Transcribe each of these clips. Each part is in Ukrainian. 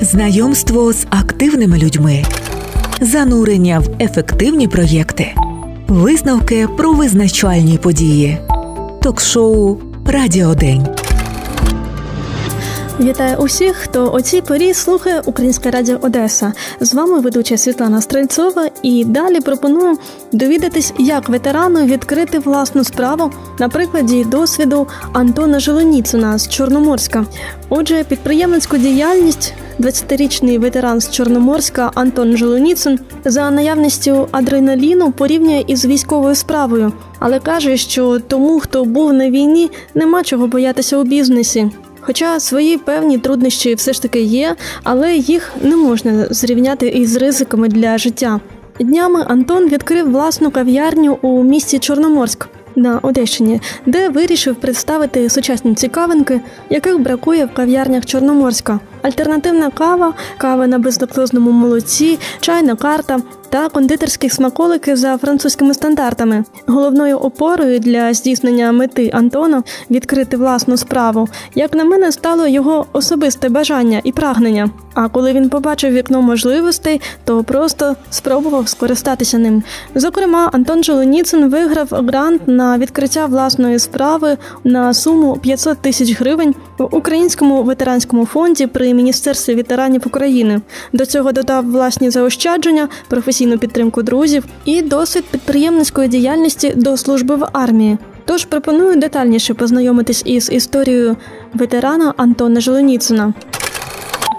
знайомство з активними людьми, занурення в ефективні проєкти, висновки про визначальні події, ток-шоу Радіодень. Вітаю усіх, хто о цій порі слухає Українське Радіо Одеса. З вами ведуча Світлана Стрельцова, і далі пропоную довідатись, як ветерану відкрити власну справу на прикладі досвіду Антона Желоніцина з Чорноморська. Отже, підприємницьку діяльність 20-річний ветеран з Чорноморська Антон Желоніцин за наявністю адреналіну порівнює із військовою справою, але каже, що тому, хто був на війні, нема чого боятися у бізнесі. Хоча свої певні труднощі все ж таки є, але їх не можна зрівняти із ризиками для життя. Днями Антон відкрив власну кав'ярню у місті Чорноморськ на Одещині, де вирішив представити сучасні цікавинки, яких бракує в кав'ярнях Чорноморська. Альтернативна кава, кава на безлактозному молоці, чайна карта та кондитерські смаколики за французькими стандартами. Головною опорою для здійснення мети Антона відкрити власну справу, як на мене, стало його особисте бажання і прагнення. А коли він побачив вікно можливостей, то просто спробував скористатися ним. Зокрема, Антон Жолоніцин виграв грант на відкриття власної справи на суму 500 тисяч гривень в українському ветеранському фонді при міністерстві ветеранів України. До цього додав власні заощадження, професійну підтримку друзів і досвід підприємницької діяльності до служби в армії. Тож пропоную детальніше познайомитись із історією ветерана Антона Желеніцина.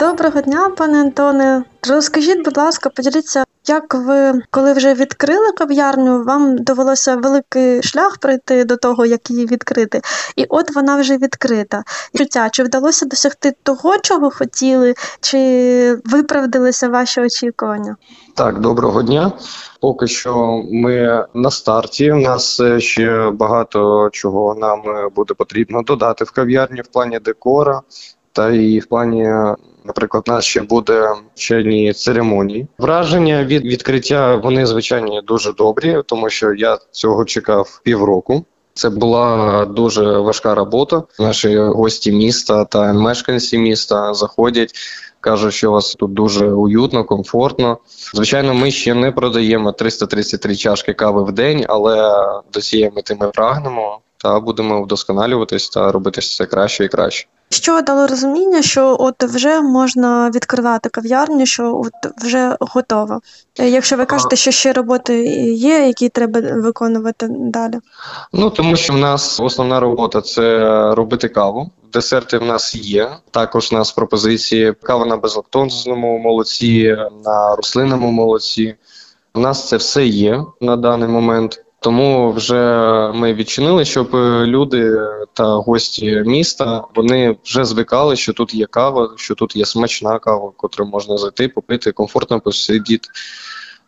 Доброго дня, пане Антоне. Розкажіть, будь ласка, поділіться, як ви, коли вже відкрили кав'ярню, вам довелося великий шлях пройти до того, як її відкрити, і от вона вже відкрита. Чуття, чи вдалося досягти того, чого хотіли, чи виправдалися ваші очікування? Так, доброго дня. Поки що ми на старті. У нас ще багато чого нам буде потрібно додати в кав'ярні в плані декора та і в плані Наприклад, у нас ще буде вчені церемонії. Враження від відкриття вони звичайно дуже добрі, тому що я цього чекав півроку. Це була дуже важка робота. Наші гості міста та мешканці міста заходять, кажуть, що у вас тут дуже уютно, комфортно. Звичайно, ми ще не продаємо 333 чашки кави в день, але до цієї мети ми прагнемо та будемо вдосконалюватись та робити все краще і краще. Що дало розуміння, що от вже можна відкривати кав'ярню, що от вже готово. Е, якщо ви кажете, що ще роботи є, які треба виконувати далі? Ну тому що в нас основна робота це робити каву. Десерти в нас є. Також у нас пропозиції кава на безлактозному молоці, на рослинному молоці. У нас це все є на даний момент. Тому вже ми відчинили, щоб люди та гості міста вони вже звикали, що тут є кава, що тут є смачна кава, котру можна зайти, попити, комфортно посидіти.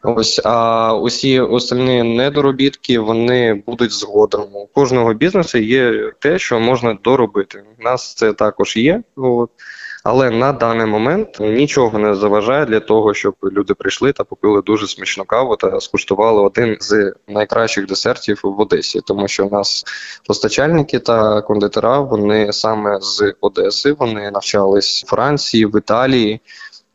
Ось а усі остальні недоробітки вони будуть згодом. У кожного бізнесу є те, що можна доробити. У нас це також є. От. Але на даний момент нічого не заважає для того, щоб люди прийшли та попили дуже смачну каву та скуштували один з найкращих десертів в Одесі, тому що у нас постачальники та кондитера вони саме з Одеси, вони навчались в Франції, в Італії.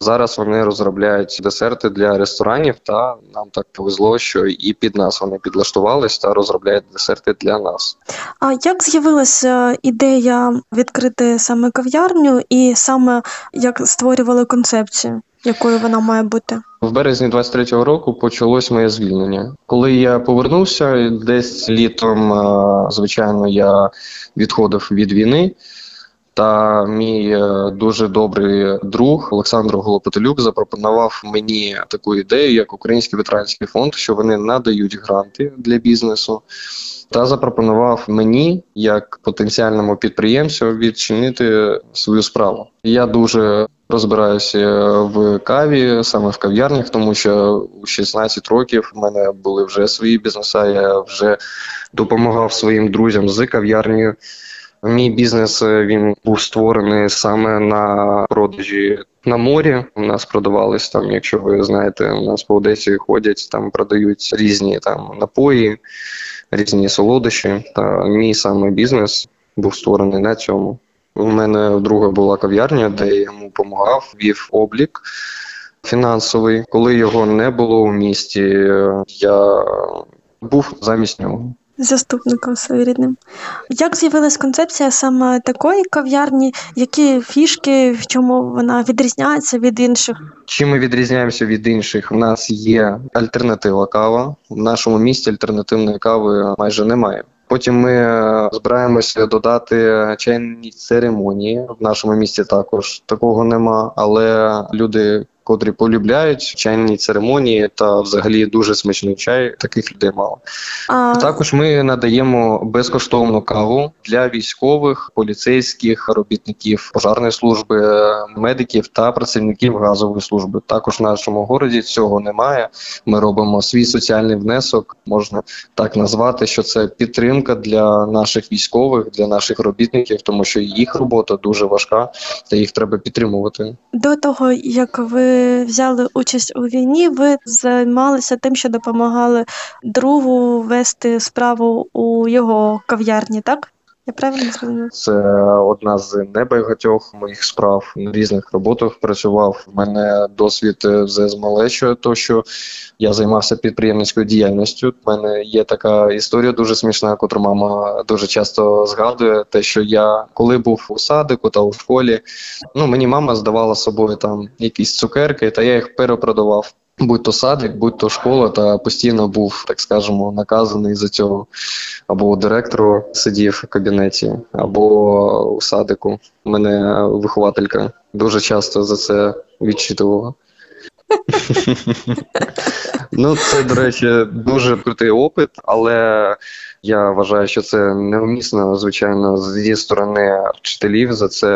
Зараз вони розробляють десерти для ресторанів, та нам так повезло, що і під нас вони підлаштувались та розробляють десерти для нас. А як з'явилася ідея відкрити саме кав'ярню, і саме як створювали концепцію, якою вона має бути? В березні 23-го року почалось моє звільнення. Коли я повернувся, десь літом, звичайно, я відходив від війни. Та мій е, дуже добрий друг Олександр Голопотелюк запропонував мені таку ідею, як Український ветеранський фонд, що вони надають гранти для бізнесу, та запропонував мені, як потенціальному підприємцю, відчинити свою справу. Я дуже розбираюся в каві, саме в кав'ярнях, тому що у 16 років в мене були вже свої бізнеси. Я вже допомагав своїм друзям з кав'ярнею. Мій бізнес е, він був створений саме на продажі на морі. У нас продавались там, якщо ви знаєте, у нас по Одесі ходять, там продають різні там напої, різні солодощі. Та мій саме бізнес був створений на цьому. У мене друга була кав'ярня, де я йому допомагав, вів облік фінансовий. Коли його не було у місті, я був замість нього. Заступником своєрідним. Як з'явилась концепція саме такої кав'ярні? Які фішки, в чому вона відрізняється від інших? Чим ми відрізняємося від інших? У нас є альтернатива кава. В нашому місті альтернативної кави майже немає. Потім ми збираємося додати чайні церемонії. В нашому місті також такого нема, але люди котрі полюбляють чайні церемонії та взагалі дуже смачний чай. Таких людей мало. А... Також ми надаємо безкоштовну каву для військових, поліцейських робітників пожарної служби, медиків та працівників газової служби. Також в нашому городі цього немає. Ми робимо свій соціальний внесок, можна так назвати, що це підтримка для наших військових, для наших робітників, тому що їх робота дуже важка, та їх треба підтримувати. До того як ви взяли участь у війні, ви займалися тим, що допомагали другу вести справу у його кав'ярні, так? Я правильно зрозумів? Це одна з небагатьох моїх справ на різних роботах. Працював У мене досвід з малечою, то що я займався підприємницькою діяльністю. У мене є така історія дуже смішна, яку мама дуже часто згадує. Те, що я коли був у садику та у школі, ну мені мама здавала собою там якісь цукерки, та я їх перепродавав будь то садик, будь то школа, та постійно був, так скажемо, наказаний за цього. Або у директору сидів в кабінеті, або у садику. Мене вихователька дуже часто за це відчитувала. Ну, це, до речі, дуже крутий опит, але я вважаю, що це невмісно, звичайно, зі сторони вчителів за це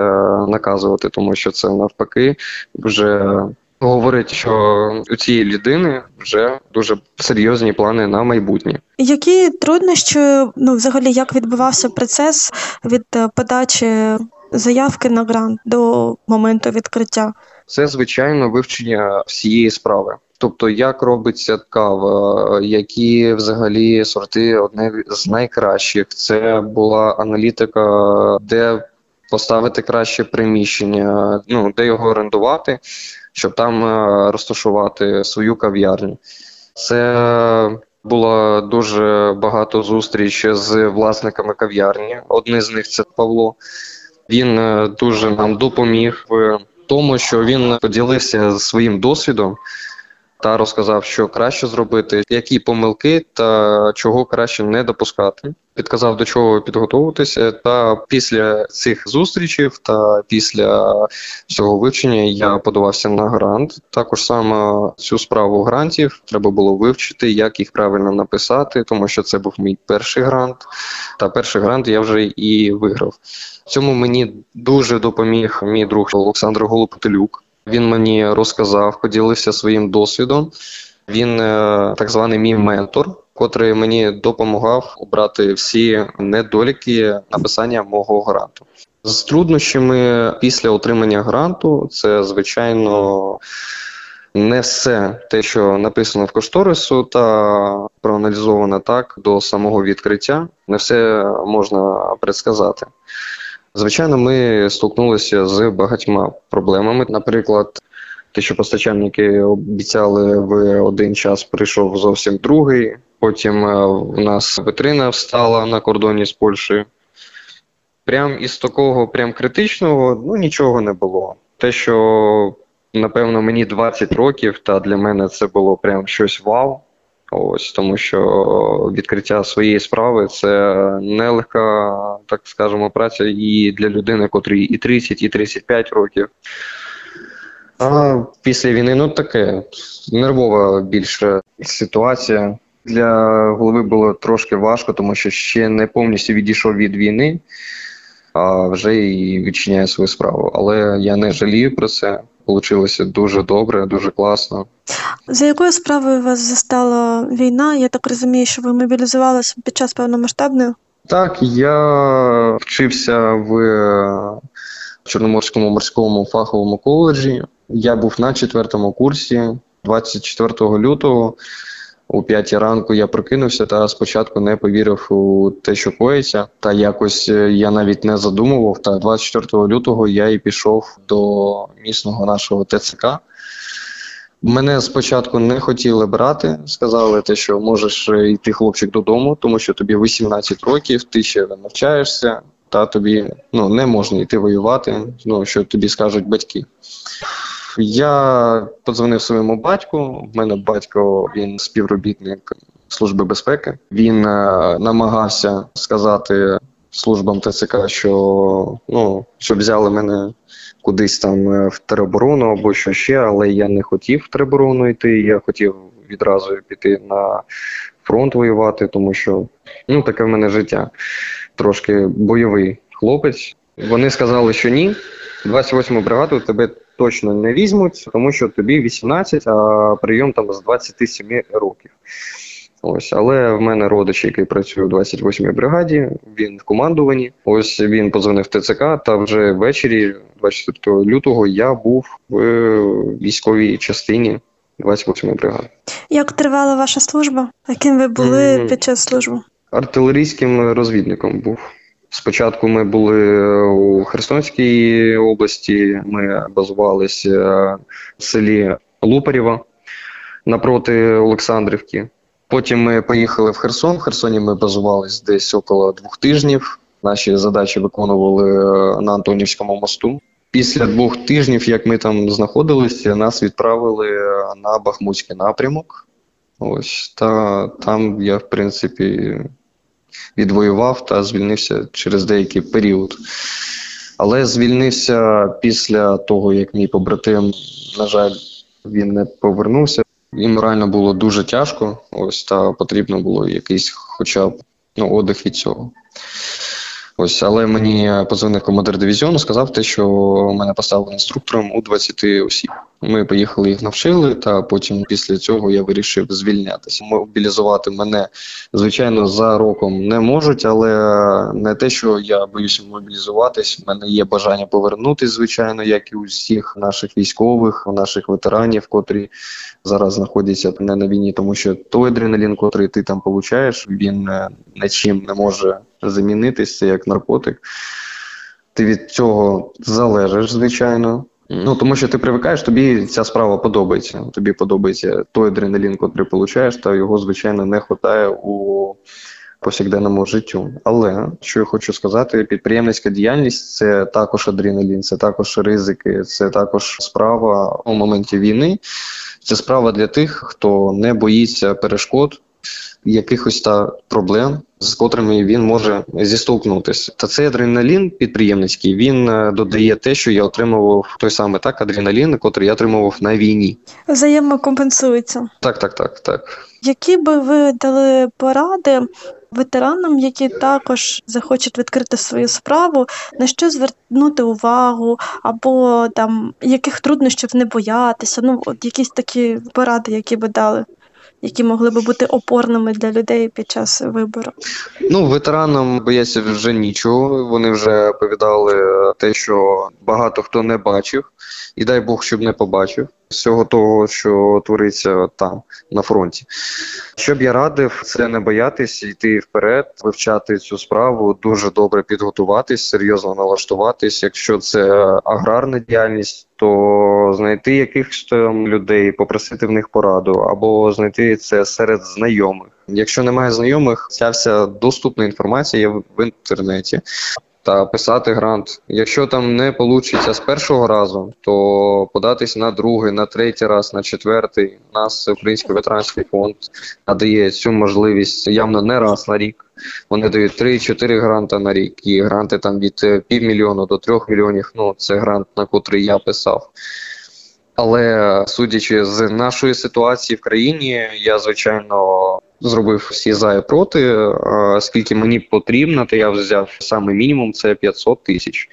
наказувати, тому що це навпаки вже говорить, що у цієї людини вже дуже серйозні плани на майбутнє. Які труднощі, ну взагалі, як відбувався процес від е, подачі заявки на грант до моменту відкриття? Це звичайно вивчення всієї справи. Тобто, як робиться кава, які взагалі сорти одне з найкращих. Це була аналітика, де поставити краще приміщення, ну де його орендувати щоб там е, розташувати свою кав'ярню. Це було дуже багато зустріч з власниками кав'ярні. Одне з них це Павло. Він е, дуже нам допоміг в тому, що він поділився своїм досвідом та розказав, що краще зробити, які помилки та чого краще не допускати. Підказав до чого підготуватися. Та після цих зустрічей та після цього вивчення я подавався на грант. Також саме цю справу грантів треба було вивчити, як їх правильно написати, тому що це був мій перший грант. Та перший грант я вже і виграв. Цьому мені дуже допоміг мій друг Олександр Голопотелюк. Він мені розказав, поділився своїм досвідом. Він е, так званий мій ментор, котрий мені допомагав обрати всі недоліки написання мого гранту. З труднощами після отримання гранту це звичайно не все те, що написано в кошторису та проаналізовано так до самого відкриття. Не все можна предсказати. Звичайно, ми столкнулися з багатьма проблемами. Наприклад, те, що постачальники обіцяли в один час, прийшов зовсім другий. Потім е, у нас витрина встала на кордоні з Польщею. Прям із такого прям критичного ну нічого не було. Те, що напевно мені 20 років, та для мене це було прям щось вау. Ось тому, що відкриття своєї справи це нелегка, так скажемо, праця і для людини, котрій і 30, і 35 років. А після війни ну таке нервова більше ситуація. Для голови було трошки важко, тому що ще не повністю відійшов від війни, а вже і відчиняє свою справу. Але я не жалію про це. Получилося дуже добре, дуже класно. За якою справою вас застала війна? Я так розумію, що ви мобілізувалися під час повномасштабної? Так, я вчився в Чорноморському морському фаховому коледжі. Я був на четвертому курсі 24 лютого. У п'ятій ранку я прокинувся та спочатку не повірив у те, що коїться. Та якось е, я навіть не задумував. Та 24 лютого я і пішов до місного нашого ТЦК. Мене спочатку не хотіли брати, сказали, те, що можеш е, йти хлопчик додому, тому що тобі 18 років, ти ще навчаєшся, та тобі ну, не можна йти воювати, ну що тобі скажуть батьки. Я подзвонив своєму батьку. В мене батько він співробітник Служби безпеки. Він е, намагався сказати службам ТЦК, що ну щоб взяли мене кудись там е, в тероборону або що ще, але я не хотів в тероборону йти. Я хотів відразу піти на фронт воювати, тому що ну таке в мене життя. Трошки бойовий хлопець. Вони сказали, що ні. 28-му бригаду тебе точно не візьмуть, тому що тобі 18, а прийом там з 27 років. Ось, але в мене родич, який працює у 28-й бригаді, він в командуванні. Ось він позвонив в ТЦК, та вже ввечері, 24 лютого, я був в військовій частині 28-ї бригади. Як тривала ваша служба? Яким ви були Мгм. під час служби? Артилерійським розвідником був. Спочатку ми були у Херсонській області, ми базувалися в селі Лупарєва напроти Олександрівки. Потім ми поїхали в Херсон. В Херсоні ми базувались десь около двох тижнів. Наші задачі виконували е, на Антонівському мосту. Після двох тижнів, як ми там знаходилися, нас відправили на Бахмутський напрямок. Ось та там я, в принципі, відвоював та звільнився через деякий період. Але звільнився після того, як мій побратим, на жаль, він не повернувся. І морально було дуже тяжко. Ось та потрібно було якийсь, хоча б ну, отдих від цього. Ось, але мені позвонив командир дивізіону, сказав те, що мене поставили інструктором у 20 осіб. Ми поїхали їх навчили, та потім після цього я вирішив звільнятися. Мобілізувати мене, звичайно, за роком не можуть, але не те, що я боюся мобілізуватись. У мене є бажання повернутися, звичайно, як і у всіх наших військових, наших ветеранів, котрі зараз знаходяться не на війні, тому що той адреналін, котрий ти там получаєш, він е, нічим не може замінитись, це як наркотик. Ти від цього залежиш, звичайно. Ну, тому що ти привикаєш, тобі ця справа подобається. Тобі подобається той адреналін, котрий получаєш, та його, звичайно, не вистачає у повсякденному життю. Але що я хочу сказати, підприємницька діяльність це також адреналін, це також ризики, це також справа у моменті війни. Це справа для тих, хто не боїться перешкод, якихось та проблем, з котрими він може зістолкнутися. Та цей адреналін підприємницький він е, додає те, що я отримував той самий так адреналін, котрий я отримував на війні. Взаємокомпенсується. Так, так, так, так. Які би ви дали поради ветеранам, які також захочуть відкрити свою справу, на що звернути увагу, або там яких труднощів не боятися? Ну, от якісь такі поради, які би дали, які могли би бути опорними для людей під час вибору. Ну, ветеранам бояться вже нічого. Вони вже повідали те, що багато хто не бачив, і дай Бог, щоб не побачив всього того, що твориться там на фронті. Що б я радив, це не боятись, йти вперед, вивчати цю справу, дуже добре підготуватись, серйозно налаштуватись. Якщо це аграрна діяльність, то знайти якихось там людей, попросити в них пораду, або знайти це серед знайомих. Якщо немає знайомих, ця вся доступна інформація є в інтернеті. Та писати грант. Якщо там не вийде з першого разу, то податись на другий, на третій раз, на четвертий. У нас Український ветеранський фонд надає цю можливість явно не раз на рік. Вони дають 3-4 гранти на рік, і гранти там від е, півмільйона до трьох мільйонів. Ну це грант, на котрий я писав. Але судячи з нашої ситуації в країні, я звичайно зробив всі за і проти. Скільки мені потрібно, то я взяв саме мінімум це 500 тисяч.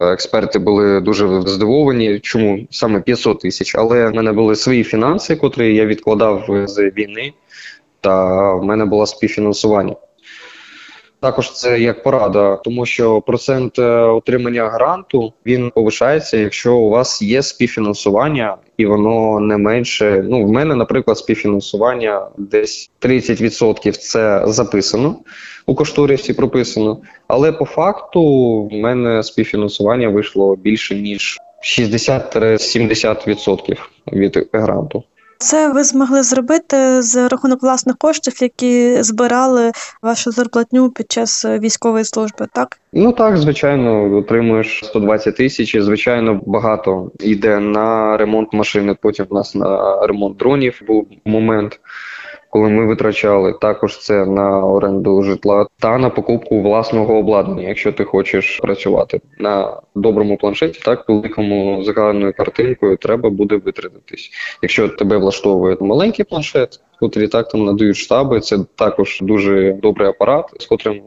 Експерти були дуже здивовані, чому саме 500 тисяч. Але в мене були свої фінанси, котрі я відкладав з війни, та в мене було співфінансування. Також це як порада, тому що процент е, отримання гранту він повишається, якщо у вас є співфінансування, і воно не менше. Ну, в мене, наприклад, співфінансування десь 30% це записано у кошторисі прописано. Але по факту в мене співфінансування вийшло більше ніж 60-70% від гранту. Це ви змогли зробити з рахунок власних коштів, які збирали вашу зарплатню під час військової служби, так? Ну так, звичайно, отримуєш 120 тисяч. Звичайно, багато йде на ремонт машини. Потім в нас на ремонт дронів був момент коли ми витрачали також це на оренду житла та на покупку власного обладнання, якщо ти хочеш працювати на доброму планшеті, так великому загальною картинкою треба буде витратитись. Якщо тебе влаштовує маленький планшет, котрі так там надають штаби, це також дуже добрий апарат, з котрим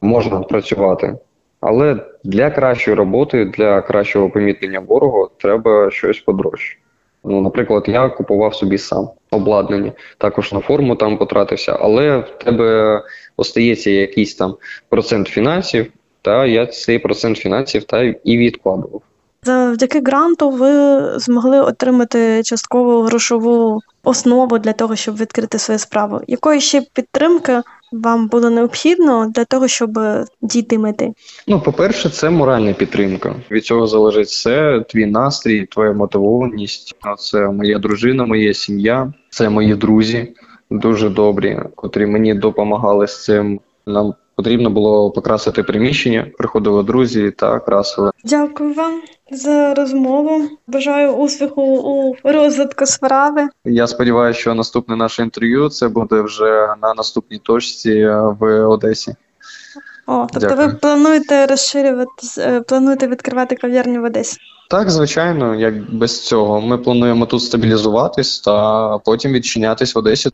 можна працювати. Але для кращої роботи, для кращого помітнення ворога треба щось подорожче. Ну, наприклад, я купував собі сам обладнання, також на форму там потратився, але в тебе остається якийсь там процент фінансів, та я цей процент фінансів та і відкладував. Завдяки гранту ви змогли отримати часткову грошову основу для того, щоб відкрити свою справу. Якої ще підтримки вам було необхідно для того, щоб дійти мети? Ну, по-перше, це моральна підтримка. Від цього залежить все, твій настрій, твоя мотивованість. Це моя дружина, моя сім'я, це мої друзі дуже добрі, котрі мені допомагали з цим. Нам потрібно було покрасити приміщення. Приходили друзі та красили. Дякую вам за розмову. Бажаю успіху у розвитку справи. Я сподіваюся, що наступне наше інтерв'ю це буде вже на наступній точці в Одесі. О, тобто Дякую. ви плануєте розширювати, е, плануєте відкривати кав'ярню в Одесі? Так, звичайно, як без цього. Ми плануємо тут стабілізуватись та потім відчинятись в Одесі.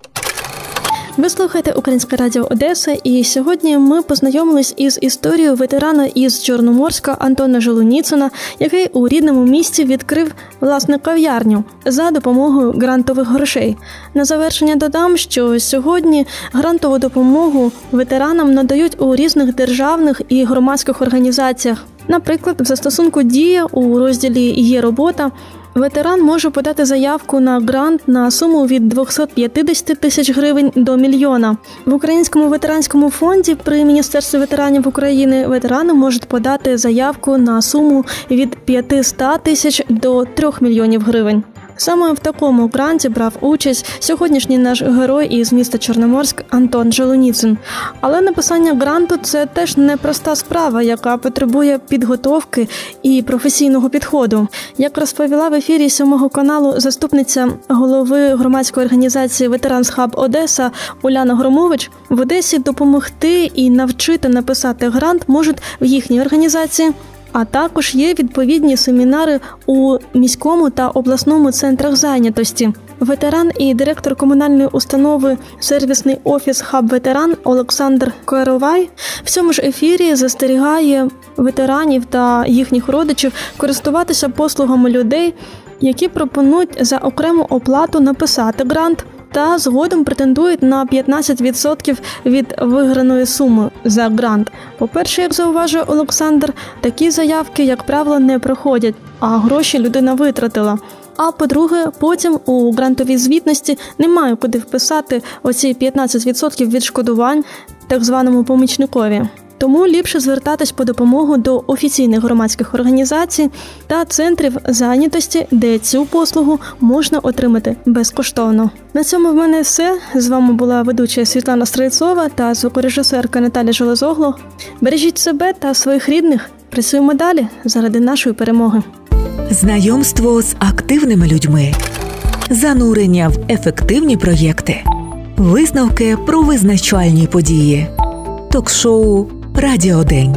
Ви слухаєте Українське Радіо Одеса, і сьогодні ми познайомились із історією ветерана із Чорноморська Антона Желуніцина, який у рідному місті відкрив власне кав'ярню за допомогою грантових грошей. На завершення додам, що сьогодні грантову допомогу ветеранам надають у різних державних і громадських організаціях. Наприклад, в застосунку Дія у розділі Є робота Ветеран може подати заявку на грант на суму від 250 тисяч гривень до мільйона. В українському ветеранському фонді при міністерстві ветеранів України ветерани можуть подати заявку на суму від 500 тисяч до 3 мільйонів гривень. Саме в такому гранті брав участь сьогоднішній наш герой із міста Чорноморськ Антон Желоніцин. Але написання гранту це теж непроста справа, яка потребує підготовки і професійного підходу. Як розповіла в ефірі сьомого каналу заступниця голови громадської організації Ветеранс Хаб Одеса Уляна Громович, в Одесі допомогти і навчити написати грант можуть в їхній організації а також є відповідні семінари у міському та обласному центрах зайнятості. Ветеран і директор комунальної установи сервісний офіс Хаб Ветеран Олександр Коровай в цьому ж ефірі застерігає ветеранів та їхніх родичів користуватися послугами людей, які пропонують за окрему оплату написати грант та згодом претендують на 15% від виграної суми за грант. По-перше, як зауважує Олександр, такі заявки, як правило, не проходять, а гроші людина витратила. А по-друге, потім у грантовій звітності немає куди вписати оці 15% відшкодувань так званому помічникові. Тому ліпше звертатись по допомогу до офіційних громадських організацій та центрів зайнятості, де цю послугу можна отримати безкоштовно. На цьому в мене все з вами була ведуча Світлана Стрельцова та звукорежисерка Наталя Железогло. Бережіть себе та своїх рідних. Працюємо далі заради нашої перемоги. Знайомство з активними людьми, занурення в ефективні проєкти, висновки про визначальні події, ток-шоу Радіо День.